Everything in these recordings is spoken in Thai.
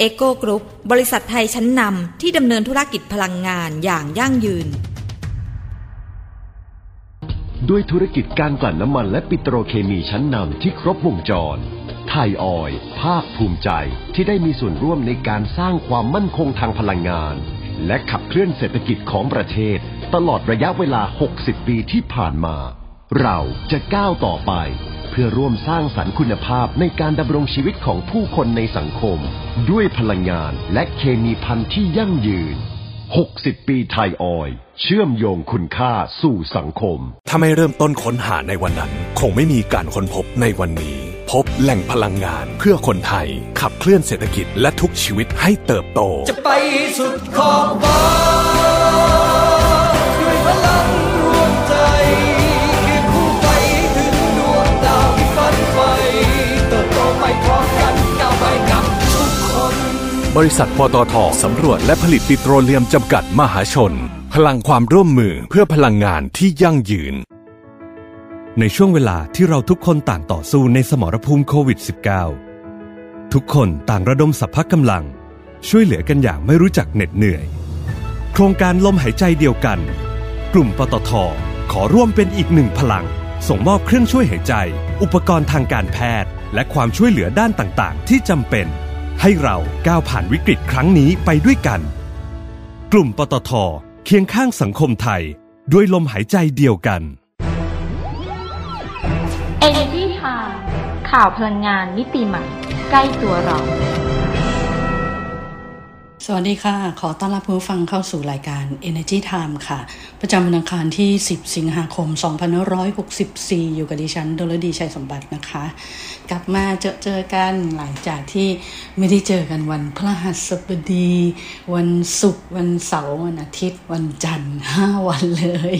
เอ็กโกกรุ๊ปบริษัทไทยชั้นนำที่ดำเนินธุรกิจพลังงานอย่างยั่งยืน ด้วยธุรกิจการกลั่นน้ำมันและปิโตรเคมีชั้นนำที่ครบวงจร ไทยออยภาคภูมิใจที่ได้มีส่วนร่วมในการสร้างความมั่นคงทางพลังงาน และขับเคลื่อนเศรษฐกิจของประเทศ ตลอดระยะเวลา 60 ปีที่ผ่านมา เราจะก้าวต่อไป พื่อร่วมสร้างสรรค์คุณภาพในการดำรงชีวิตของผู้คนในสังคม ด้วยพลังงานและเคมีพันธุ์ที่ยั่งยืน 60 ปีไทยออยล์เชื่อมโยงคุณค่าสู่สังคม ถ้าไม่เริ่มต้นค้นหาในวันนั้น คงไม่มีการค้นพบในวันนี้ พบแหล่งพลังงานเพื่อคนไทย ขับเคลื่อนเศรษฐกิจและทุกชีวิตให้เติบโต จะไปสุดขอบฟ้า บริษัทปตทสำรวจและผลิตปิโตรเลียมจำกัดมหาชน พลังความร่วมมือเพื่อพลังงานที่ยั่งยืน ในช่วงเวลาที่เราทุกคนต่างต่อสู้ในสมรภูมิโควิด -19 ทุกคนต่างระดมสรรพกำลัง ช่วยเหลือกันอย่างไม่รู้จักเหน็ดเหนื่อย โครงการลมหายใจเดียวกัน กลุ่มปตทขอร่วมเป็นอีกหนึ่งพลัง ส่งมอบเครื่องช่วยหายใจ อุปกรณ์ทางการแพทย์ และความช่วยเหลือด้านต่าง ๆ ที่จำเป็น ให้เราก้าวผ่านวิกฤตครั้งนี้ไปด้วยกัน กลุ่มปตทเคียงข้างสังคมไทย ด้วยลมหายใจเดียวกัน Energy Time ข่าวพลังงานมิติใหม่ ใกล้ตัวเรา สวัสดีค่ะ ขอต้อนรับผู้ฟังเข้าสู่รายการ Energy Time ค่ะ ประจำวันอังคารที่ 10 สิงหาคม 2564 อยู่กับดิฉันดลดีชัยสมบัตินะคะ กลับมาเจอเจอกันหลังจากที่ไม่ได้เจอกันวันพระหัสบดี วันศุกร์วันเสาร์วันอาทิตย์ วันจันทร์ 5 วันเลย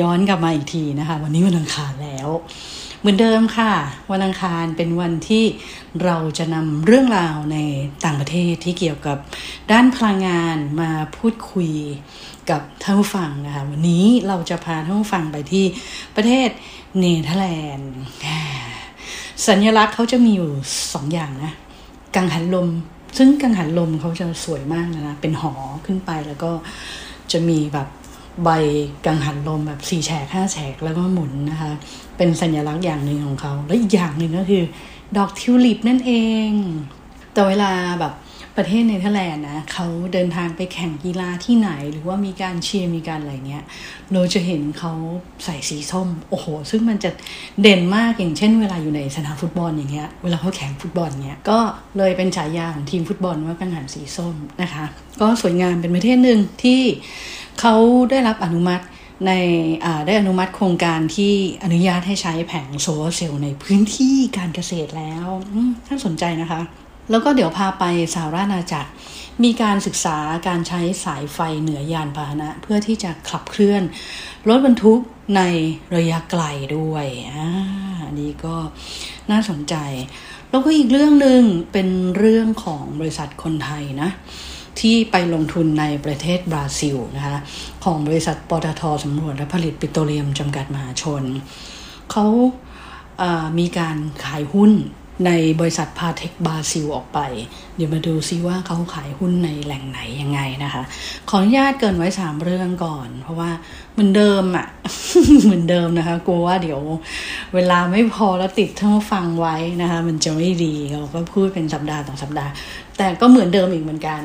ย้อนกลับมาอีกทีนะคะ วันนี้วันอังคารแล้ว เหมือนเดิมค่ะ วันอังคารเป็นวันที่เราจะนำเรื่องราวในต่างประเทศที่เกี่ยวกับด้านพลังงานมาพูดคุยกับท่านผู้ฟังนะคะวันนี้เราจะพาท่านผู้ฟังไปที่ประเทศเนเธอร์แลนด์สัญลักษณ์เขาจะมีอยู่สองอย่างนะ กังหันลม ซึ่งกังหันลมเขาจะสวยมากนะเป็นหอขึ้นไปแล้วก็จะมีแบบ ใบกังหันลมแบบสี่แฉกห้าแฉกแล้วก็หมุนนะคะ เป็นสัญลักษณ์อย่างหนึ่งของเขา และอีกอย่างหนึ่งก็คือ ดอกทิวลิปนั่นเอง แต่เวลาแบบประเทศเนเธอร์แลนด์นะเขาเดินทางไปแข่งกีฬาที่ไหน หรือว่ามีการเชียร์มีการอะไรเงี้ย เราจะเห็นเขาใส่สีส้ม โอ้โห ซึ่งมันจะเด่นมากอย่างเช่นเวลาอยู่ในสนามฟุตบอลอย่างเงี้ยเวลาเขาแข่งฟุตบอลเงี้ยก็เลยเป็นฉายาของทีมฟุตบอลว่ากังหันสีส้มนะคะ ก็สวยงามเป็นประเทศหนึ่งที่ เขาได้รับอนุมัติในได้อนุมัติโครงการที่อนุญาตให้ใช้แผงโซลาร์เซลล์ในพื้นที่การเกษตรแล้วท่านสนใจนะคะ แล้วก็เดี๋ยวพาไปสหราชอาณาจักร มีการศึกษาการใช้สายไฟเหนือยานพาหนะ เพื่อที่จะขับเคลื่อนรถบรรทุกในระยะไกลด้วยอ่านี่ก็น่าสนใจ แล้วก็อีกเรื่องหนึ่งเป็นเรื่องของบริษัทคนไทยนะ ที่ไปลงทุนในประเทศบราซิลนะคะของบริษัทปตทสำรวจและผลิตปิโตรเลียมจำกัดมหาชน เขาามีการขายหุ้นในบริษัทพาเทคบราซิลออกไป เดี๋ยวมาดูซิว่าเขาขายหุ้นในแหล่งไหนยังไงนะคะ ขออนุญาตเกินไว้สามเรื่องก่อน เพราะว่าเหมือนเดิมอะ่ะ เหมือนเดิมนะคะกลัวว่าเดี๋ยวเวลาไม่พอแล้วติดท่านฟังไว้นะคะ มันจะไม่ดีเราก็พูดเป็นสัปดาห์ต่อสัปดาห์ แต่ก็เหมือนเดิมอีกเหมือนกัน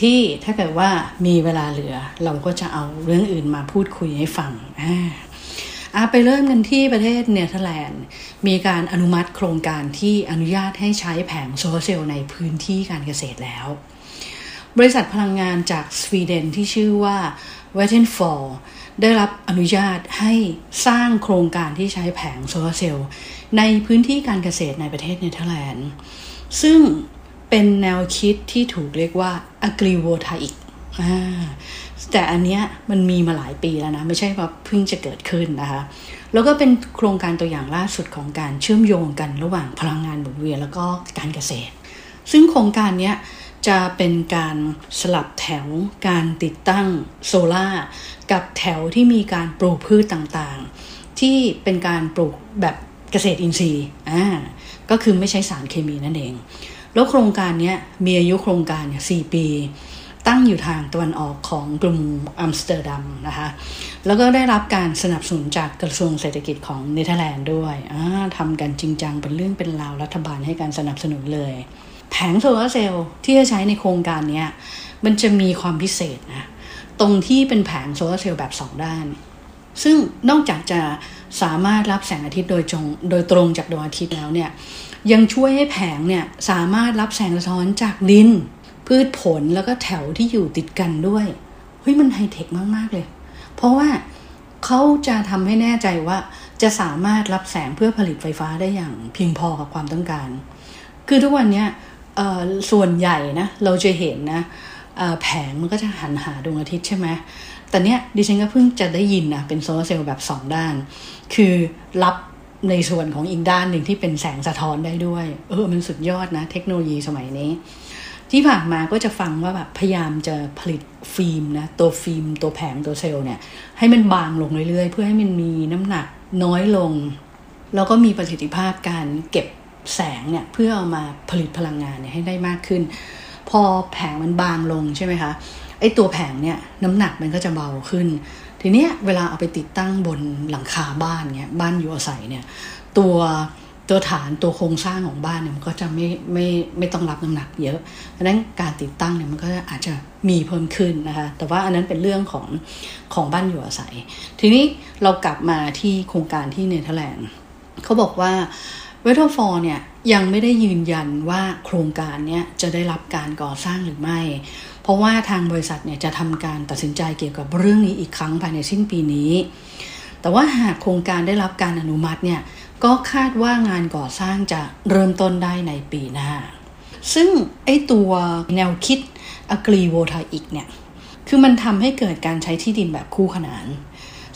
ที่ถ้าเกิดว่ามีเวลาเหลือเราก็จะเอาเรื่องอื่นมาพูดคุยให้ฟังอ่าอาไปเริ่มกันที่ประเทศเนเธอร์แลนด์ มีการอนุมัติโครงการที่อนุญาตให้ใช้แผงโซลาร์เซลล์ในพื้นที่การเกษตรแล้ว บริษัทพลังงานจากสวีเดนที่ชื่อว่า V A T T E N F A L L ได้รับอนุญาตให้สร้างโครงการที่ใช้แผงโซลาร์เซลล์ในพื้นที่การเกษตรในประเทศเนเธอร์แลนด์ ซึ่ง เป็นแนวคิดที่ถูกเรียกว่า agrivoltaic แต่อันเนี้ยมันมีมาหลายปีแล้วนะ ไม่ใช่ว่าเพิ่งจะเกิดขึ้นนะคะ แล้วก็เป็นโครงการตัวอย่างล่าสุดของการเชื่อมโยงกันระหว่างพลังงานหมุนเวียนแล้วก็การเกษตร ซึ่งโครงการนี้จะเป็นการสลับแถวการติดตั้งโซลา่ากับแถวที่มีการปลูกพืชต่างๆ ที่เป็นการปลูกแบบเกษตรอินทรีย์อ่าก็คือไม่ใช้สารเคมีนั่นเอง แล้วโครงการนี้มีอายุโครงการเนี่ยสปี ตั้งอยู่ทางตะวันออกของกรุงอัมสเตอร์ดัมนะคะแล้วก็ได้รับการสนับสนุนจากกระทรวงเศรษฐกิจของเนเธอร์แลนด์ด้วยทำกันจริงจังเป็นเรื่องเป็นราวรัฐบาลให้การสนับสนุนเลย แผงโซลาร์เซลล์ที่จะใช้ในโครงการนี้มันจะมีความพิเศษนะตรงที่เป็นแผงโซลาร์เซลล์แบบสองด้าน ซึ่งนอกจากจะสามารถรับแสงอาทิตย์โดยจงโดยตรงจากดวงอาทิตย์แล้วเนี่ย ยังช่วยให้แผงเนี่ยสามารถรับแสงสะท้อนจากดิน พืชผลแล้วก็แถวที่อยู่ติดกันด้วยเฮ้ยมันไฮเทคมาก ๆ เลย เพราะว่าเขาจะทำให้แน่ใจว่าจะสามารถรับแสงเพื่อผลิตไฟฟ้าได้อย่างเพียงพอกับความต้องการ คือทุกวันนี้ส่วนใหญ่นะเราจะเห็นนะแผงมันก็จะหันหาดวงอาทิตย์ใช่ไหมแต่เนี้ยดิฉันก็เพิ่งจะได้ยินนะเป็นโซลาร์เซลล์แบบ 2 ด้าน คือรับ ในส่วนของอีกด้านหนึ่งที่เป็นแสงสะท้อนได้ด้วย เออมันสุดยอดนะ เทคโนโลยีสมัยนี้ ที่ผ่านมาก็จะฟังว่าแบบพยายามจะผลิตฟิล์มนะ ตัวฟิล์ม ตัวแผงตัวเซลล์เนี่ย ให้มันบางลงเรื่อยๆ เพื่อให้มันมีน้ำหนักน้อยลง แล้วก็มีประสิทธิภาพการเก็บแสงเนี่ย เพื่อเอามาผลิตพลังงานเนี่ยให้ได้มากขึ้น พอแผงมันบางลงใช่ไหมคะไอ้ตัวแผงเนี่ยน้ำหนักมันก็จะเบาขึ้น ทีเนี้ยเวลาเอาไปติดตั้งบนหลังคาบ้านเนี่ยบ้านอยู่อาศัยเนี่ยตัวตัวฐานตัวโครงสร้างของบ้านเนี่ยมันก็จะไม่ไม่ไม่ต้องรับน้ำหนักเยอะดังนั้นการติดตั้งเนี่ยมันก็อาจจะมีเพิ่มขึ้นนะคะแต่ว่าอันนั้นเป็นเรื่องของของบ้านอยู่อาศัย ทีนี้เรากลับมาที่โครงการที่เนเธอร์แลนด์เขาบอกว่าเวทฟอร์เนี่ยยังไม่ได้ยืนยันว่าโครงการเนี้ยจะได้รับการก่อสร้างหรือไม่ เพราะว่าทางบริษัทเนี่ยจะทำการตัดสินใจเกี่ยวกับเรื่องนี้อีกครั้งภายในสิ้นปีนี้ แต่ว่าหากโครงการได้รับการอนุมัติเนี่ยก็คาดว่างานก่อสร้างจะเริ่มต้นได้ในปีหน้า ซึ่งไอ้ตัวแนวคิด agrivoltaic เนี่ยคือมันทำให้เกิดการใช้ที่ดินแบบคู่ขนาน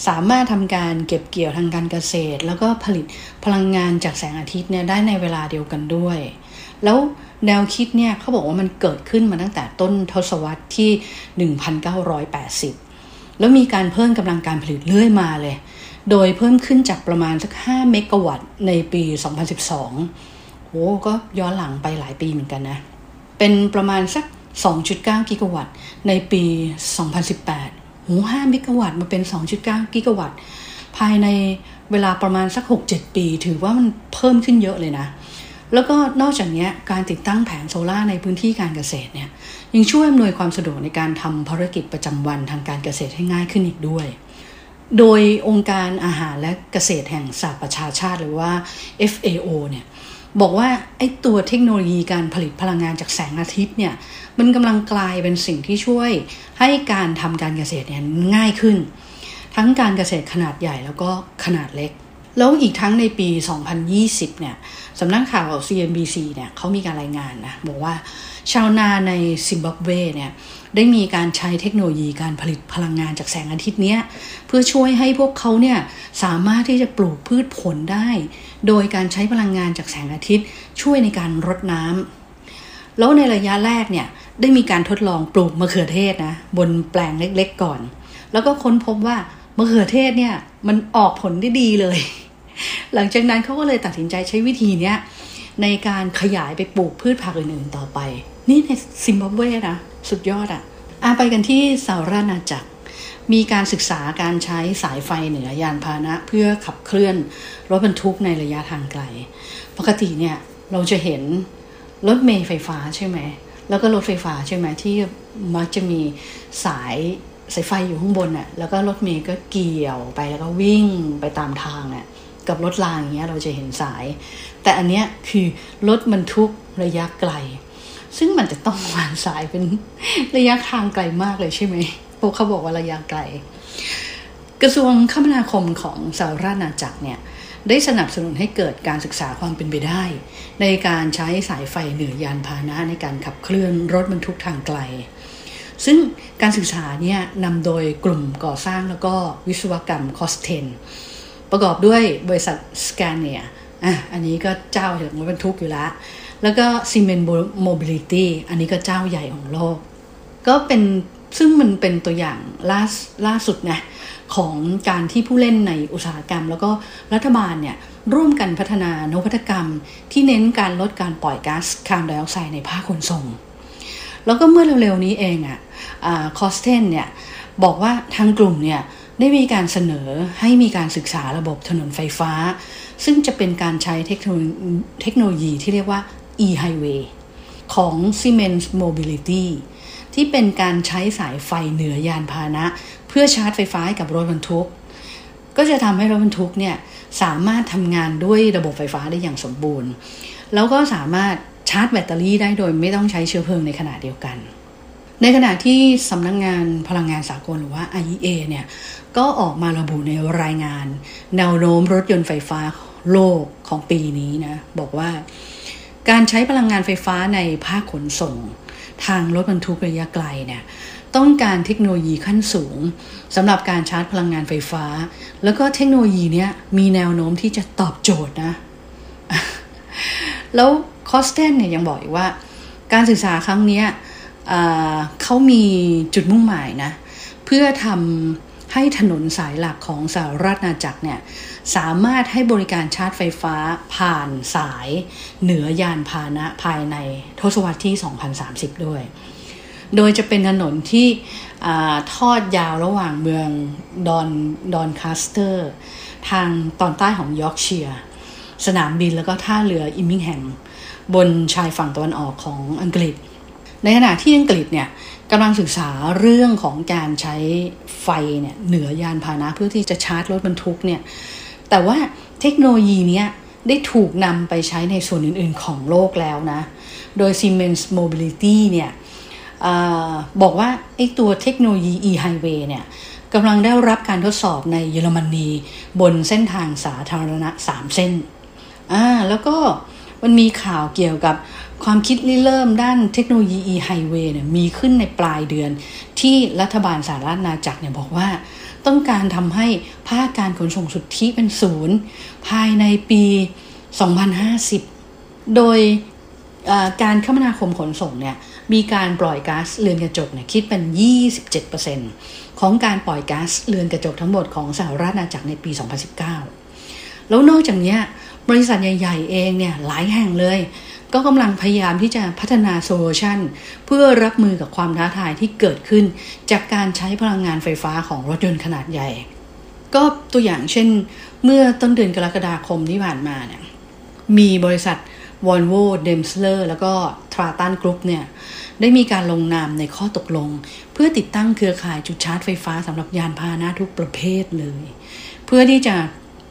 สามารถทำการเก็บเกี่ยวทางการเกษตร แล้วก็ผลิตพลังงานจากแสงอาทิตย์เนี่ยได้ในเวลาเดียวกันด้วย แล้ว แนวคิดเนี่ยเขาบอกว่ามันเกิดขึ้นมาตั้งแต่ต้นทศวรรษที่ 1980 แล้วมีการเพิ่มกำลังการผลิตเรื่อยมาเลย โดยเพิ่มขึ้นจากประมาณสัก 5 เมกะวัตต์ในปี 2012 โหก็ย้อนหลังไปหลายปีเหมือนกันนะ เป็นประมาณสัก 2.9 กิกะวัตต์ในปี 2018หู5เมกะวัตต์มาเป็น 2.9 กิกะวัตต์ภายในเวลาประมาณสัก 6-7 ปี ถือว่ามันเพิ่มขึ้นเยอะเลยนะ แล้วก็นอกจากนี้การติดตั้งแผงโซลา่าในพื้นที่การเกษตรเนี่ยยังช่วยอำนวยความสะดวกในการทำภารกิจประจำวันทางการเกษตรให้ง่ายขึ้นอีกด้วย โดยองค์การอาหารและเกษตรแห่งสหประชาชาติหรือว่า FAO เนี่ยบอกว่าไอ้ตัวเทคโนโลยีการผลิตพลังงานจากแสงอาทิตย์เนี่ยมันกำลังกลายเป็นสิ่งที่ช่วยให้การทำการเกษตรเนี่ยง่ายขึ้น ทั้งการเกษตรขนาดใหญ่แล้วก็ขนาดเล็ก แล้วอีกทั้งในปี 2020 เนี่ยสำนักข่าว CNBC เนี่ยเขามีการรายงานนะ บอกว่าชาวนาในซิมบับเวเนี่ยได้มีการใช้เทคโนโลยีการผลิตพลังงานจากแสงอาทิตย์เนี้ยเพื่อช่วยให้พวกเขาเนี่ยสามารถที่จะปลูกพืชผลได้ โดยการใช้พลังงานจากแสงอาทิตย์ ช่วยในการรดน้ำแล้วในระยะแรกเนี่ยได้มีการทดลองปลูกมะเขือเทศนะบนแปลงเล็กๆก่อน แล้วก็ค้นพบว่ามะเขือเทศเนี่ยมันออกผลได้ดีเลย หลังจากนั้นเขาก็เลยตัดสินใจใช้วิธีเนี้ยในการขยายไปปลูกพืชผักอื่นๆต่อไป นี่ในซิมบับเวนะสุดยอดอะ่ะไปกันที่สารานาจักร มีการศึกษาการใช้สายไฟเหนือยานพาหนะ เพื่อขับเคลื่อนรถบรรทุกในระยะทางไกล ปกติเนี่ยเราจะเห็นรถเมล์ไฟฟ้าใช่ไหม แล้วก็รถไฟฟ้าใช่ไหมที่มักจะมีสายสายไฟอยู่ข้างบนอะ่ะ แล้วก็รถเมย์ก็เกี่ยวไปแล้วก็วิ่งไปตามทางอะ่ะ กับรถรางอย่างเงี้ยเราจะเห็นสาย แต่อันเนี้ยคือรถบรรทุกระยะไกล ซึ่งมันจะต้องวางสายเป็นระยะทางไกลมากเลยใช่ไหมพวกเขาบอกว่าระยะไกล กระทรวงคมนาคมของสหรัฐอาณาจักรเนี่ยได้สนับสนุนให้เกิดการศึกษาความเป็นไปได้ ในการใช้สายไฟเหนือยานพาหนะในการขับเคลื่อนรถบรรทุกทางไกล ซึ่งการศึกษาเนี่ยนำโดยกลุ่มก่อสร้างแล้วก็วิศวกรรม Costain ประกอบด้วยบริษัท Scania อะอันนี้ก็เจ้าแห่งรถบรรทุกอยู่แล้ว แล้วก็ Siemens Mobility อันนี้ก็เจ้าใหญ่ของโลก ก็เป็นซึ่งมันเป็นตัวอย่างล่าล่าสุดนะของการที่ผู้เล่นในอุตสาหกรรม แล้วก็รัฐบาลเนี่ยร่วมกันพัฒนานวัตกรรม ที่เน้นการลดการปล่อยก๊าซคาร์บอนไดออกไซด์ในภาคขนส่ง แล้วก็เมื่อเร็วๆนี้เองอะ่ะคอสเทนเนี่ยบอกว่าทางกลุ่มเนี่ย ได้มีการเสนอให้มีการศึกษาระบบถนนไฟฟ้า ซึ่งจะเป็นการใช้เทคโนเทโนโลยีที่เรียกว่า e-highway ของ Siemens Mobility ที่เป็นการใช้สายไฟเหนือยานพาหนะ เพื่อชาร์จไฟฟ้าให้กับรถบรรทุก ก็จะทำให้รถบรรทุกเนี่ยสามารถทำงานด้วยระบบไฟฟ้าได้อย่างสมบูรณ์ แล้วก็สามารถชาร์จแบตเตอรี่ได้โดยไม่ต้องใช้เชื้อเพลิงในขณะเดียวกัน ในขณะที่สำนักงงานพลังงานสากลหรือว่า IEA เนี่ยก็ออกมาระบุในรายงาน แนวโน้มรถยนต์ไฟฟ้าโลกของปีนี้นะ บอกว่าการใช้พลังงานไฟฟ้าในภาคขนส่ง ทางรถบรรทุกระยะไกลเนี่ยต้องการเทคโนโลยีขั้นสูงสำหรับการชาร์จพลังงานไฟฟ้า แล้วก็เทคโนโลยีเนี้ยมีแนวโน้มที่จะตอบโจทย์นะ แล้วคอสเทนเนี่ยยังบอกอีกว่า การศึกษาครั้งนี้ เขามีจุดมุ่งหมายนะ เพื่อททำให้ถนนสายหลักของสหราชอาณาจักรเนี่ยสามารถให้บริการชาร์จไฟฟ้าผ่านสายเหนือยานพาหนะภายในทศวรรษที่ 2030 ด้วย โดยจะเป็นถนนที่ทอดยาวระหว่างเมืองดอนดอนคาสเตอร์ ทางตอนใต้ของยอร์กเชียร์สนามบินแล้วก็ท่าเรืออิมมิงแฮมบนชายฝั่งตะวันออกของอังกฤษ ในขณะที่อังกฤษเนี่ยกำลังศึกษาเรื่องของการใช้ไฟเนี่ยเหนือยานพาหนะเพื่อที่จะชาร์จรถบรรทุกเนี่ยแต่ว่าเทคโนโลยีเนี้ยได้ถูกนำไปใช้ในส่วนอื่น ๆ ของโลกแล้วนะ โดย Siemens Mobility เนี่ยอบอกว่าไอ้ตัวเทคโนโลยี e-highway เนี่ยกำลังได้รับการทดสอบในเยอรมนีบนเส้นทางสาธารณะ 3 เส้นอ่าแล้วก็มันมีข่าวเกี่ยวกับ ความคิดริเริ่มด้านเทคโนโลยี e-highway เนี่ยมีขึ้นในปลายเดือน ที่รัฐบาลสหรัฐอาณาจักรเนี่ยบอกว่า ต้องการทำให้ภาคการขนส่งสุทธิเป็นศูนย์ภายในปี 2050 โดยการคมนาคมขนส่งเนี่ยมีการปล่อยก๊าซเรือนกระจกเนี่ยคิดเป็น 27%ของการปล่อยก๊าซเรือนกระจกทั้งหมดของสหรัฐอาณาจักรในปี 2019 แล้วนอกจากนี้บริษัทใหญ่ ๆ เองเนี่ยหลายแห่งเลย ก็กำลังพยายามที่จะพัฒนา solution เพื่อรับมือกับความท้าทายที่เกิดขึ้น จากการใช้พลังงานไฟฟ้าของรถยนต์ขนาดใหญ่ ก็ตัวอย่างเช่น เมื่อต้นเดือนกรกฎาคมที่ผ่านมาเนี่ยมีบริษัท Volvo Daimler แล้วก็ Traton Group เนี่ยได้มีการลงนามในข้อตกลง เพื่อติดตั้งเครือข่ายจุดชาร์จไฟฟ้าสำหรับยานพาหนะทุกประเภทเลย เพื่อที่จะ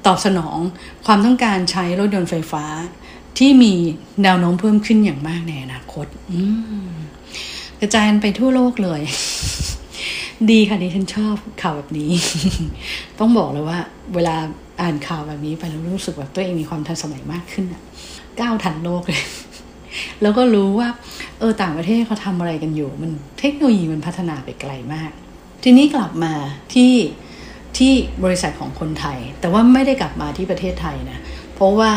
ตอบสนองความต้องการใช้รถยนต์ไฟฟ้า ที่มีแนวโน้มเพิ่มขึ้นอย่างมากในอนาคตกระจายไปทั่วโลกเลย ดีค่ะดิฉันชอบข่าวแบบนี้ ต้องบอกเลยว่า เวลาอ่านข่าวแบบนี้ไปแล้วรู้สึกแบบตัวเองมีความทันสมัยมากขึ้นอะก้าวทันโลกเลยแล้วก็รู้ว่า เออต่างประเทศเขาทำอะไรกันอยู่ มันเทคโนโลยีมันพัฒนาไปไกลมาก ทีนี้กลับมาที่ที่บริษัทของคนไทย แต่ว่าไม่ได้กลับมาที่ประเทศไทยนะ เพราะว่า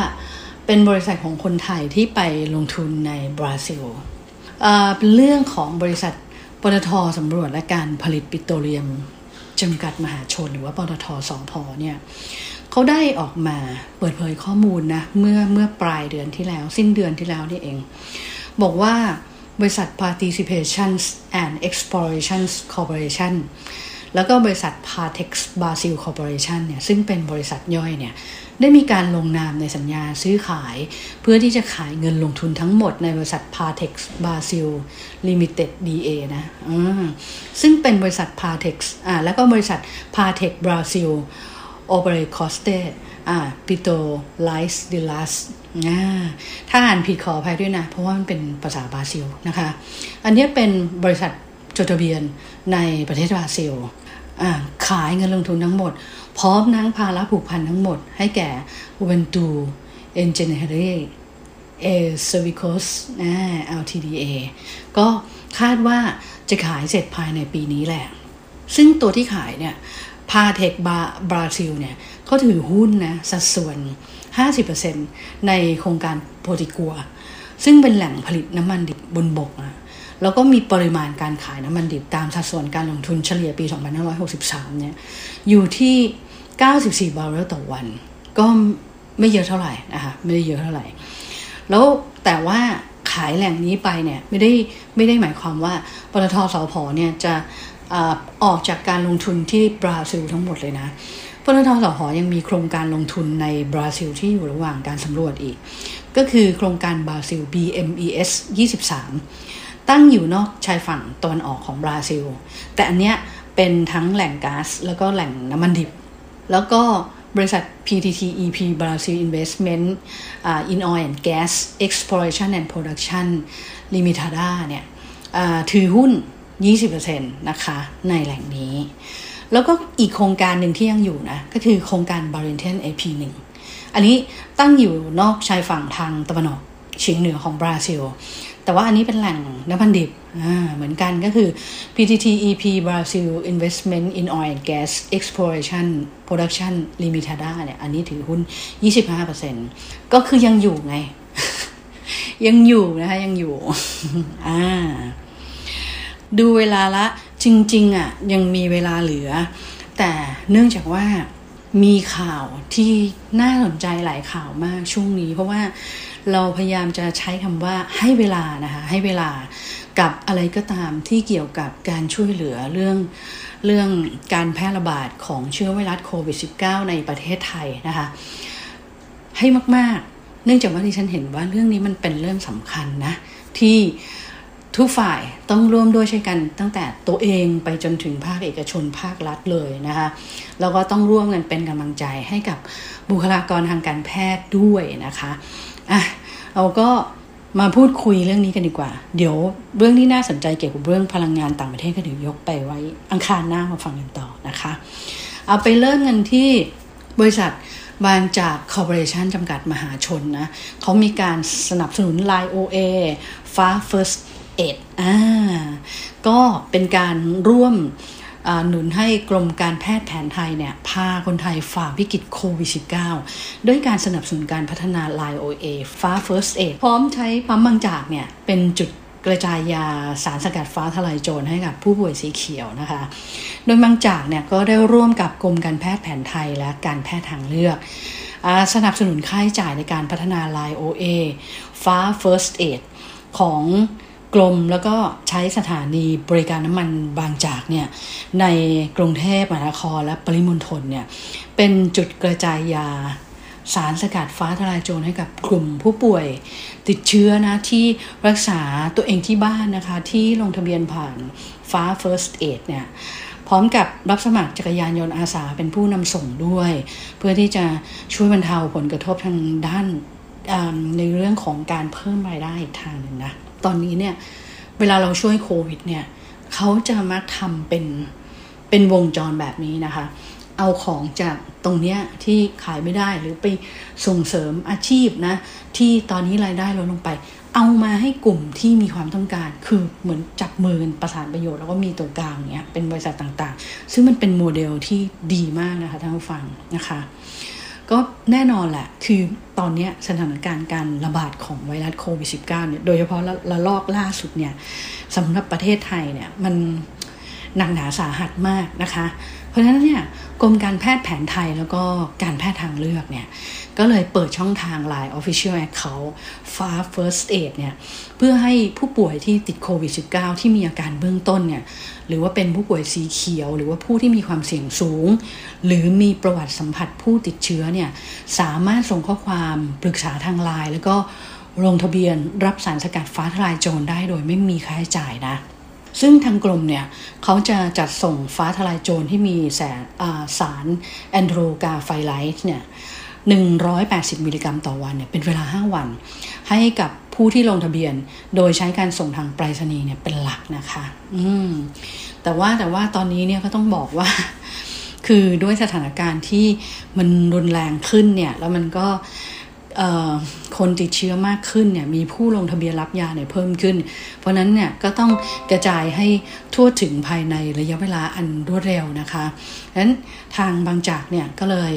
เป็นบริษัทของคนไทยที่ไปลงทุนในบราซิลเป็นเรื่องของบริษัทปตทสำรวจและการผลิตปิโตรเลียมจำกัดมหาชนหรือว่าปตทสองพอเนี่ยเขาได้ออกมาเปิดเผยข้อมูลนะเมื่อเมื่อปลายเดือนที่แล้ว สิ้นเดือนที่แล้วนี่เอง บอกว่าบริษัท Participations and Explorations Corporation แล้วก็บริษัท Partex Brazil Corporation เนี่ยซึ่งเป็นบริษัทย่อยเนี่ย ได้มีการลงนามในสัญญาซื้อขาย เพื่อที่จะขายเงินลงทุนทั้งหมดในบริษัท Partex Brazil Limited DA นะซึ่งเป็นบริษัท Partex อ่าแล้วก็บริษัท Partex Brazil Operate Coste อ่าปิโตไลส์ดิลัสถ้าอ่านผิดขออภัยด้วยนะ เพราะว่ามันเป็นภาษาบราซิลนะคะ อันนี้เป็นบริษัทจดทะเบียนในประเทศบราซิลขายเงินลงทุนทั้งหมด พร้อมนั่งภาระผูกพันทั้งหมดให้แก่อุเวนตูเอนเจเนเรเอเซอร์วิโคส LTDA ก็คาดว่าจะขายเสร็จภายในปีนี้แหละ ซึ่งตัวที่ขายเนี่ยพาเทคบราซิลเนี่ยเขาถือหุ้นนะ สัดส่วน 50%ในโครงการโพติกัว ซึ่งเป็นแหล่งผลิตน้ำมันดิบบนบกนะ แล้วก็มีปริมาณการขายน้ำมันดิบตามสัดส่วนการลงทุนเฉลี่ยปี 2563 เนี่ยอยู่ที่ 94 บาร์เรลต่อวัน ก็ไม่เยอะเท่าไหร่นะคะไม่ได้เยอะเท่าไหร่ แล้วแต่ว่าขายแหล่งนี้ไปเนี่ยไม่ได้ไม่ได้หมายความว่าปตทสพเนี่ยจะออกจากการลงทุนที่บราซิลทั้งหมดเลยนะปตทสพยังมีโครงการลงทุนในบราซิลที่อยู่ระหว่างการสำรวจอีก ก็คือโครงการบราซิล BMES 23 ตั้งอยู่นอกชายฝั่งตะวันออกของบราซิล แต่อันเนี้ยเป็นทั้งแหล่งก๊าซแล้วก็แหล่งน้ำมันดิบ แล้วก็บริษัท PTT EP Brazil Investment in Oil and Gas Exploration and Production Limitada เนี่ยถือหุ้น 20%นะคะในแหล่งนี้ แล้วก็อีกโครงการหนึ่งที่ยังอยู่นะ ก็คือโครงการ b a r i n t e n AP1 อันนี้ตั้งอยู่นอกชายฝั่งทางตะวันออกเฉียงเหนือของบราซิล แต่ว่าอันนี้เป็นแหล่งน้ำมันดิบเหมือนกันก็คือ PTT EP Brazil Investment in Oil and Gas Exploration Production Limitada เนี่ยอันนี้ถือหุ้น 25%ก็คือยังอยู่ไง ยังอยู่นะคะยังอยู่อ่าดูเวลาละจริง ๆอะ่ะยังมีเวลาเหลือ แต่เนื่องจากว่ามีข่าวที่น่าสนใจหลายข่าวมากช่วงนี้ เพราะว่า เราพยายามจะใช้คำว่าให้เวลานะคะให้เวลากับอะไรก็ตามที่เกี่ยวกับการช่วยเหลือเรื่องเรื่องการแพร่ระบาดของเชื้อไวรัสโควิด -19 ในประเทศไทยนะคะ ให้มาก ๆ เนื่องจากว่าที่ฉันเห็นว่าเรื่องนี้มันเป็นเรื่องสำคัญนะ ที่ ทุกฝ่ายต้องร่วมด้วยช่วยกันตั้งแต่ตัวเองไปจนถึงภาคเอกชนภาครัฐเลยนะคะแล้วก็ต้องร่วมกันเป็นกำลังใจให้กับบุคลากรทางการแพทย์ด้วยนะคะอะเราก็มาพูดคุยเรื่องนี้กันดีกว่า เดี๋ยวเรื่องที่น่าสนใจเกี่ยวกับเรื่องพลังงานต่างประเทศก็เดี๋ยวยกไปไว้อังคารหน้ามาฟังกันต่อนะคะ เอาไปเริ่มกันที่บริษัทบางจากคอร์ปอเรชันจำกัดมหาชนนะเขามีการสนับสนุน Line OA ฟ้า First 11อ่าก็เป็นการร่วมหนุนให้กรมการแพทย์แผนไทยเนี่ยพาคนไทยฝ่าวิกฤตโควิด -19 ด้วยการสนับสนุนการพัฒนา Line OA ฟ้า First Aid พร้อมใช้ปั๊มบางจากเนี่ยเป็นจุดกระจายยาสารสกัดฟ้าทลายโจรให้กับผู้ป่วยสีเขียวนะคะ โดยบางจากเนี่ยก็ได้ร่วมกับกรมการแพทย์แผนไทยและการแพทย์ทางเลือกอสนับสนุนค่าใช้จ่ายในการพัฒนา Line OA ฟ้า First Aid ของ กรมแล้วก็ใช้สถานีบริการน้ำมันบางจากเนี่ยในกรุงเทพมหานครและปริมณฑลเนี่ยเป็นจุดกระจายยาสารสกัดฟ้าทลายโจรให้กับกลุ่มผู้ป่วย ติดเชื้อนะที่รักษาตัวเองที่บ้านนะคะ ที่ลงทะเบียนผ่านฟ้า First Aid เนี่ยพร้อมกับรับสมัครจักรยานยนต์อาสาเป็นผู้นำส่งด้วย เพื่อที่จะช่วยบรรเทาผลกระทบทางด้านในเรื่องของการเพิ่มรายได้อีกทางหนึ่งนะ ตอนนี้เนี่ยเวลาเราช่วยโควิดเนี่ยเขาจะมักทำเป็นเป็นวงจรแบบนี้นะคะ เอาของจากตรงเนี้ยที่ขายไม่ได้หรือไปส่งเสริมอาชีพนะ ที่ตอนนี้รายได้ลดลงไป เอามาให้กลุ่มที่มีความต้องการ คือเหมือนจับมือประสานประโยชน์แล้วก็มีตัวกลางเนี้ยเป็นบริษัทต่างๆ ซึ่งมันเป็นโมเดลที่ดีมากนะคะท่านผู้ฟังนะคะ ก็แน่นอนแหละ คือตอนนี้สถานการณ์การระบาดของไวรัสโควิด -19 เนี่ย โดยเฉพาะระลอกล่าสุดเนี่ยสำหรับประเทศไทยเนี่ย มัน หนักหนาสาหัสมากนะคะ เพราะฉะนั้นเนี่ยกรมการแพทย์แผนไทยแล้วก็การแพทย์ทางเลือกเนี่ย ก็เลยเปิดช่องทาง Line Official Account FA First Aid เนี่ย เพื่อให้ผู้ป่วยที่ติดโควิด -19 ที่มีอาการเบื้องต้นเนี่ย หรือว่าเป็นผู้ป่วยสีเขียว หรือว่าผู้ที่มีความเสี่ยงสูง หรือมีประวัติสัมผัสผู้ติดเชื้อเนี่ย สามารถส่งข้อความปรึกษาทางไลน์แล้วก็ลงทะเบียนรับสารสกัดฟ้าทลายโจรได้โดยไม่มีค่าใช้จ่ายนะ ซึ่งทางกรมเนี่ยเขาจะจัดส่งฟ้าทลายโจรที่มีแสสารแอนโดรกาไฟไลท์เนี่ย180 มิลลิกรัมต่อวันเนี่ยเป็นเวลา 5 วัน ให้กับผู้ที่ลงทะเบียนโดยใช้การส่งทางไปรษณีย์เนี่ยเป็นหลักนะคะ อืมแต่ว่าแต่ว่าตอนนี้เนี่ยก็ต้องบอกว่า คือด้วยสถานการณ์ที่มันรุนแรงขึ้นเนี่ย แล้วมันก็ คนติดเชื้อมากขึ้นเนี่ยมีผู้ลงทะเบียนรับยาเนี่ยเพิ่มขึ้น เพราะนั้นเนี่ยก็ต้องกระจายให้ทั่วถึงภายในระยะเวลาอันรวดเร็วนะคะดังนั้นทางบางจากเนี่ยก็เลย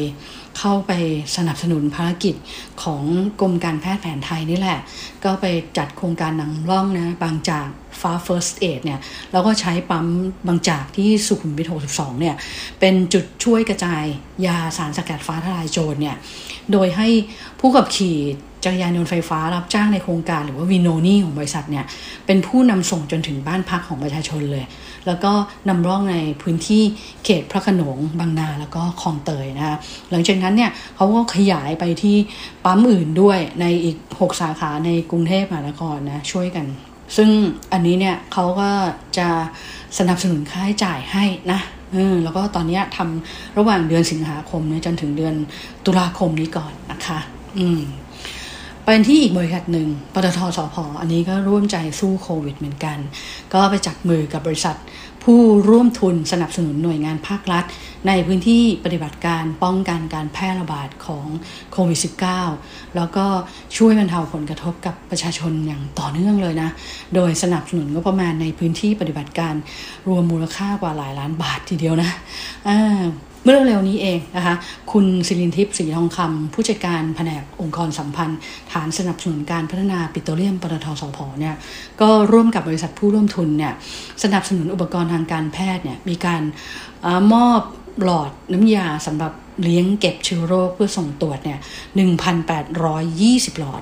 เข้าไปสนับสนุนภารกิจของกรมการแพทย์แผนไทยนี่แหละ ก็ไปจัดโครงการนำร่องนะบางจากฟ้า First Aid เนี่ยแล้วก็ใช้ปั๊มบางจากที่สุขุมวิท 62 เนี่ย เป็นจุดช่วยกระจายยาสารสกัดฟ้าทลายโจรเนี่ย โดยให้ผู้ขับขี่จักรยานยนต์ไฟฟ้ารับจ้างในโครงการหรือว่าวินโนนี่ของบริษัทเนี่ย เป็นผู้นำส่งจนถึงบ้านพักของประชาชนเลย แล้วก็นำร่องในพื้นที่เขตพระขนงบางนาแล้วก็คลองเตยนะคะหลังจากนั้นเนี่ยเขาก็ขยายไปที่ปั๊มอื่นด้วยในอีก 6 สาขาในกรุงเทพมหานครนะช่วยกัน ซึ่งอันนี้เนี่ยเขาก็จะ สนับสนุนค่าใช้จ่ายให้นะอืมแล้วก็ตอนนี้ทำระหว่างเดือนสิงหาคมเนี่ยจนถึงเดือนตุลาคมนี้ก่อนนะคะ อืม ไปที่อีกบริษัทหนึ่งปตทสพออันนี้ก็ร่วมใจสู้โควิดเหมือนกัน ก็ไปจับมือกับบริษัท ผู้ร่วมทุนสนับสนุนหน่วยงานภาครัฐ ในพื้นที่ปฏิบัติการป้องกันการแพร่ระบาดของโควิด -19 แล้วก็ช่วยบรรเทาผลกระทบกับประชาชนอย่างต่อเนื่องเลยนะ โดยสนับสนุนงบประมาณในพื้นที่ปฏิบัติการรวมมูลค่ากว่าหลายล้านบาททีเดียวนะอ่า เมื่อเร็วๆนี้เองนะคะคุณสิรินทิพย์ศรีทองคำผู้จัดการแผนกองค์กรสัมพันธ์ ฐานสนับสนุนการพัฒนาปิโตรเลียมปตทสพเนี่ยก็ร่วมกับบริษัทผู้ร่วมทุนเนี่ยสนับสนุนอุปกรณ์ทางการแพทย์เนี่ยมีการอมอบหลอดน้ำยาสำหรับเลี้ยงเก็บเชื้อโรคเพื่อส่งตรวจเนี่ย1,820 หลอด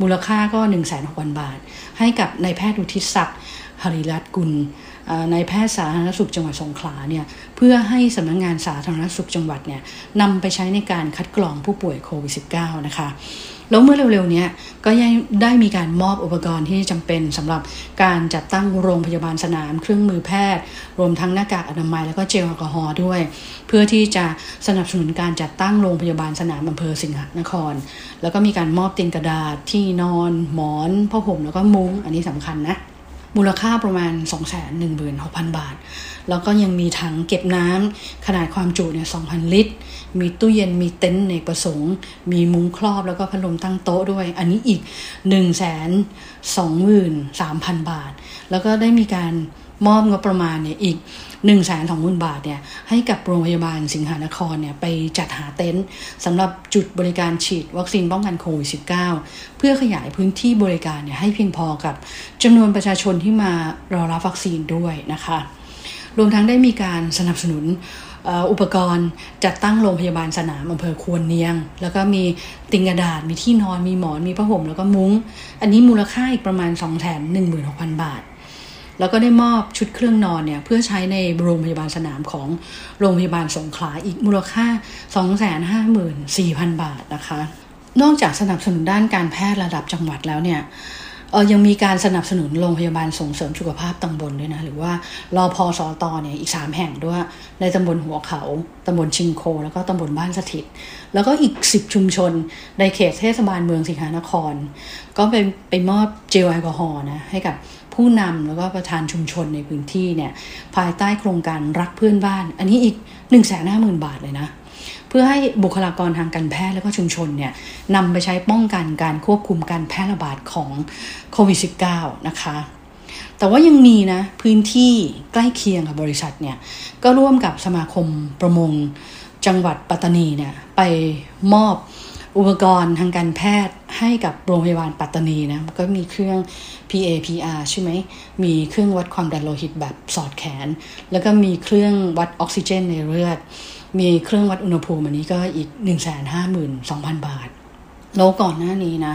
มูลค่าก็ 1 6 0 0 0บาท ให้กับนายแพทย์อุทิศศักดิ์หริรัตกุล ในแพทย์สาธารณสุขจังหวัดสงขลาเนี่ยเพื่อให้สำนักงงานสาธารณสุขจังหวัดเนี่ยนำไปใช้ในการคัดกรองผู้ป่วยโควิด -19 นะคะแล้วเมื่อเร็วๆนี้ก็ยังได้มีการมอบอุปกรณ์ที่จำเป็นสำหรับการจัดตั้งโรงพยาบาลสนาม เครื่องมือแพทย์ รวมทั้งหน้ากากอนามัยแล้วก็เจลแอลกอฮอล์ด้วย เพื่อที่จะสนับสนุนการจัดตั้งโรงพยาบาลสนามอำเภอสิงหนคร แล้วก็มีการมอบเตียงกระดาษที่นอน หมอนผ้าห่มแล้วก็มุ้งอันนี้สำคัญนะ มูลค่าประมาณ 216,000 บาท แล้วก็ยังมีถังเก็บน้ำขนาดความจุเนี่ย 2,000 ลิตร มีตู้เย็น มีเต็นท์ในประสงค์ มีมุ้งครอบแล้วก็พัดลมตั้งโต๊ะด้วย อันนี้อีก 123,000 บาท แล้วก็ได้มีการมอบงบประมาณเนี่ยอีก 1นึ่งแสนสองหมื่นบาทเนี่ยให้กับโรงพยาบาลสิงหานครเนี่ยไปจัดหาเต็นท์สำหรับจุดบริการฉีดวัคซีนป้องกันโควิด -19 เพื่อขยายพื้นที่บริการเนี่ยให้เพียงพอกับจำนวนประชาชนที่มารอรับวัคซีนด้วยนะคะ รวมทั้งได้มีการสนับสนุนอุปกรณ์จัดตั้งโรงพยาบาลสนามอำเภอควรเนียง แล้วก็มีติงกระดาษ มีที่นอน มีหมอน มีผ้าห่ม แล้วก็มุง้ง อันนี้มูลค่าอีกประมาณ 2 1 6 0 0 0 บาท แล้วก็ได้มอบชุดเครื่องนอนเนี่ยเพื่อใช้ในโรงพยาบาลสนามของโรงพยาบาลสงขลาอีกมูลค่า 254,000 บาทนะคะ นอกจากสนับสนุนด้านการแพทย์ระดับจังหวัดแล้วเนี่ยเออยังมีการสนับสนุนโรงพยาบาลส่งเสริมสุขภาพตำบลด้วยนะ หรือว่ารอพอสอตอเนี่ยอีก 3 แห่งด้วย ในตำบลหัวเขา ตำบลชิงโค แล้วก็ตำบลบ้านสถิต แล้วก็อีก 10 ชุมชน ในเขตเทศบาลเมืองสิงหานคร ก็ไปไปมอบเจลแอลกอฮอล์นะ ให้กับ ผู้นำแล้วก็ประธานชุมชนในพื้นที่เนี่ยภายใต้โครงการรักเพื่อนบ้าน อันนี้อีก1นึ่งแสนห้าหมื่นบาทเลยนะ เพื่อให้บุคลากรทางการแพทย์และก็ชุมชนเนี่ยนำไปใช้ป้องกันการควบคุมการแพร่ระบาดของโควิด -19 นะคะแต่ว่ายังมีนะพื้นที่ใกล้เคียงกับบริษัทเนี่ยก็ร่วมกับสมาคมประมงจังหวัดปัตตานีเนี่ยไปมอบ อุปกรณ์ทางการแพทย์ให้กับโรงพยาบาลปัตตานีนะก็มีเครื่อง PAPR ใช่ไหมมีเครื่องวัดความดันโลหิตแบบสอดแขน แล้วก็มีเครื่องวัดออกซิเจนในเลือด มีเครื่องวัดอุณหภูมิอันนี้ก็อีก 152,000 บาท แล้วก่อนหน้านี้นะ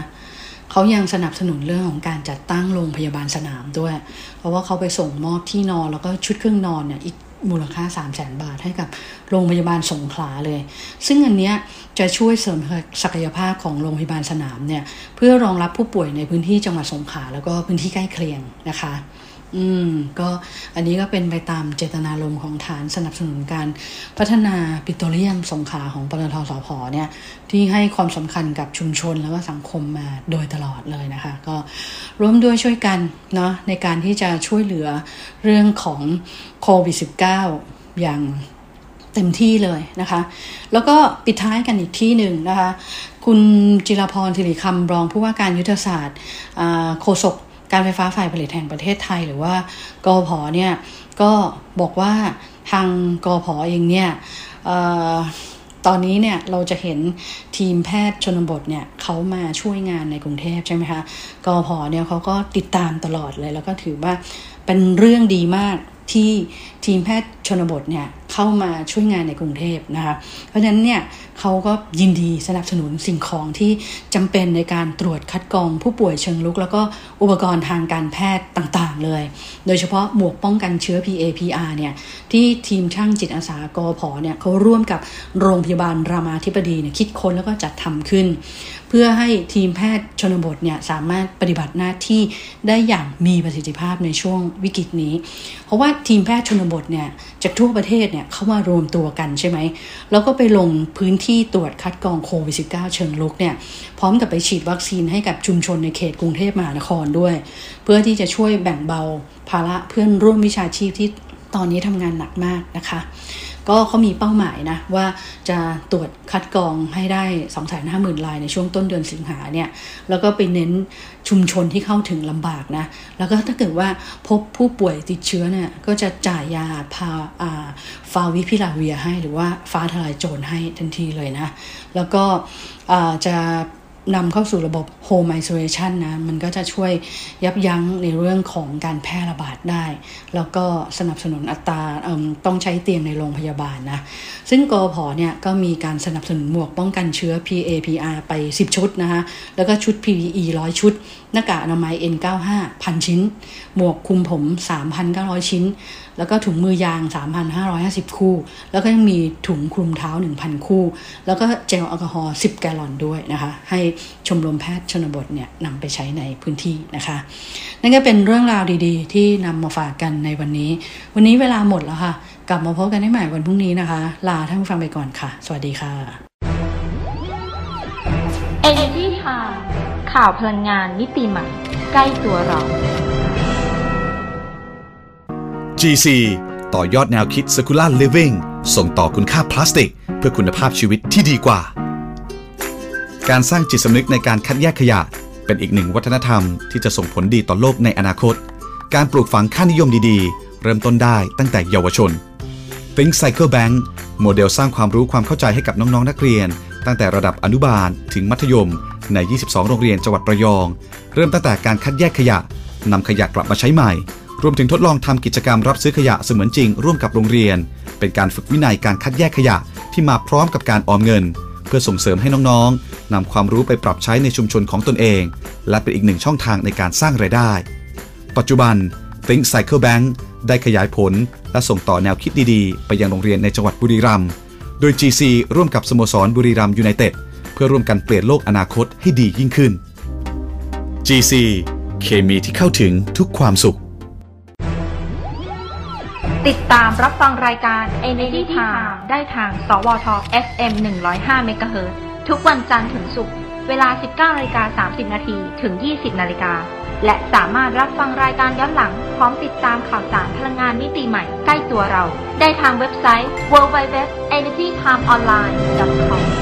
เขายังสนับสนุนเรื่องของการจัดตั้งโรงพยาบาลสนามด้วย เพราะว่าเขาไปส่งมอบที่นอนแล้วก็ชุดเครื่องนอนเนี่ยอีก มูลค่า 3 0 0แสนบาทให้กับโรงพยาบาลสงขลาเลย ซึ่งอันเนี้ยจะช่วยเสริมศักยภาพของโรงพยาบาลสนามเนี่ยเพื่อรองรับผู้ป่วยในพื้นที่จังหวัดสงขลาแล้วก็พื้นที่ใกล้เคียงนะคะ อืมก็อันนี้ก็เป็นไปตามเจตนารมณ์ของฐานสนับสนุนการพัฒนาปิโตรเลียมสงขาของปตทสพเนี่ยที่ให้ความสำคัญกับชุมชนแล้วก็สังคมมาโดยตลอดเลยนะคะ ก็ร่วมด้วยช่วยกันเนาะในการที่จะช่วยเหลือเรื่องของโควิด -19 อย่างเต็มที่เลยนะคะ แล้วก็ปิดท้ายกันอีกที่หนึ่งนะคะ คุณจิรพรสิริคำรองผู้ว่าการยุทธศาสตร์โฆษก การไฟฟ้าฝ่ายผลิตแห่งประเทศไทย หรือว่ากอพอเนี่ยก็บอกว่าทางกอพอเองเนี่ยตอนนี้เนี่ยเราจะเห็นทีมแพทย์ชนบทเนี่ยเขามาช่วยงานในกรุงเทพใช่ไหมคะกอพอเนี่ยเขาก็ติดตามตลอดเลย แล้วก็ถือว่าเป็นเรื่องดีมากที่ทีมแพทย์ชนบทเนี่ย เข้ามาช่วยงานในกรุงเทพนะคะ เพราะฉะนั้นเนี่ยเขาก็ยินดีสนับสนุนสิ่งของที่จำเป็นในการตรวจคัดกรองผู้ป่วยเชิงลุก แล้วก็อุปกรณ์ทางการแพทย์ต่างๆ เลย โดยเฉพาะหมวกป้องกันเชื้อ PAPR เนี่ยที่ทีมช่างจิตอาสากอพอเนี่ยเขาร่วมกับโรงพยาบาลรามาธิบดีเนี่ยคิดค้นแล้วก็จัดทำขึ้น เพื่อให้ทีมแพทย์ชนบทเนี่ยสามารถปฏิบัติหน้าที่ได้อย่างมีประสิทธิภาพในช่วงวิกฤตนี้ เพราะว่าทีมแพทย์ชนบทเนี่ยจากทั่วประเทศเนี่ยเข้ามารวมตัวกันใช่ไหม แล้วก็ไปลงพื้นที่ตรวจคัดกรองโควิด -19 เชิงลุกเนี่ยพร้อมกับไปฉีดวัคซีนให้กับชุมชนในเขตกรุงเทพมหานครด้วย เพื่อที่จะช่วยแบ่งเบาภาระเพื่อนร่วมวิชาชีพที่ตอนนี้ทำงานหนักมากนะคะ ก็เขามีเป้าหมายนะว่าจะตรวจคัดกรองให้ได้ 250,000 รายในช่วงต้นเดือนสิงหาเนี่ย แล้วก็ไปเน้นชุมชนที่เข้าถึงลำบากนะ แล้วก็ถ้าเกิดว่าพบผู้ป่วยติดเชื้อเนี่ย ก็จะจ่ายยาพาาฟาวิพิลาเวียให้หรือว่าฟ้าทลายโจรให้ทันทีเลยนะ แล้วก็จะ นำเข้าสู่ระบบ Home Isolation นะ มันก็จะช่วยยับยั้งในเรื่องของการแพร่ระบาดได้ แล้วก็สนับสนุนอัตราต้องใช้เตียงในโรงพยาบาลนะ ซึ่งกอพอเนี่ยก็มีการสนับสนุนหมวกป้องกันเชื้อ PAPR ไป 10 ชุดนะคะ แล้วก็ชุด PPE 100 ชุด หน้ากากอนามัย N95 พันชิ้น หมวกคุมผม 3,900 ชิ้น แล้วก็ถุงมือยาง 3,550 คู่ แล้วก็ยังมีถุงคลุมเท้า 1,000 คู่ แล้วก็เจลแอลกอฮอล์ 10 แกลลอนด้วยนะคะ ให้ชมรมแพทย์ชนบทเนี่ยนำไปใช้ในพื้นที่นะคะ นั่นก็เป็นเรื่องราวดีๆ ที่นำมาฝากกันในวันนี้ วันนี้เวลาหมดแล้วค่ะ กลับมาพบกันได้ใหม่วันพรุ่งนี้นะคะ ลาท่านผู้ฟังไปก่อนค่ะ สวัสดีค่ะ Energy Time ข่าวพลังงานมิติใหม่ ใกล้ตัวเรา GC ต่อยอดแนวคิด Circular Living ส่งต่อคุณค่าพลาสติก เพื่อคุณภาพชีวิตที่ดีกว่า การสร้างจิตสำนึกในการคัดแยกขยะ เป็นอีกหนึ่งวัฒนธรรมที่จะส่งผลดีต่อโลกในอนาคต การปลูกฝังค่านิยมดีๆ เริ่มต้นได้ตั้งแต่เยาวชน Think Cycle Bank โมเดลสร้างความรู้ความเข้าใจให้กับน้องๆนักเรียน ตั้งแต่ระดับอนุบาลถึงมัธยม ใน 22 โรงเรียนจังหวัดระยอง เริ่มตั้งแต่การคัดแยกขยะนำขยะกลับมาใช้ใหม่ รวมถึงทดลองทำกิจกรรมรับซื้อขยะเสมือนจริงร่วมกับโรงเรียน เป็นการฝึกวินัยการคัดแยกขยะที่มาพร้อมกับการออมเงิน เพื่อส่งเสริมให้น้องๆนำความรู้ไปปรับใช้ในชุมชนของตนเอง และเป็นอีกหนึ่งช่องทางในการสร้างไรายได้ ปัจจุบัน Think Cycle Bank ได้ขยายผล และส่งต่อแนวคิดดีๆ ไปยังโรงเรียนในจังหวัดบุรีรัมย์ โดย GC ร่วมกับสโมสรบุรีรัมย์ยูไนเต็ด เพื่อร่วมกันเปลี่ยนโลกอนาคตให้ดียิ่งขึ้น GC เคมีที่เข้าถึงทุกความสุข ติดตามรับฟังรายการ Energy Time ได้ทาง สวท FM 105 MHz ทุกวันจันทร์ถึงศุกร์ เวลา 19นาฬิกา30 นาทีถึง 20 นาฬิกา และสามารถรับฟังรายการย้อนหลัง พร้อมติดตามข่าวสารพลังงานมิติใหม่ใกล้ตัวเรา ได้ทางเว็บไซต์ www.energytimeonline.com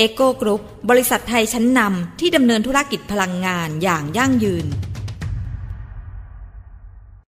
เอ็กโกกรุ๊ปบริษัทไทยชั้นนำที่ดำเนินธุรกิจพลังงานอย่างยั่งยืน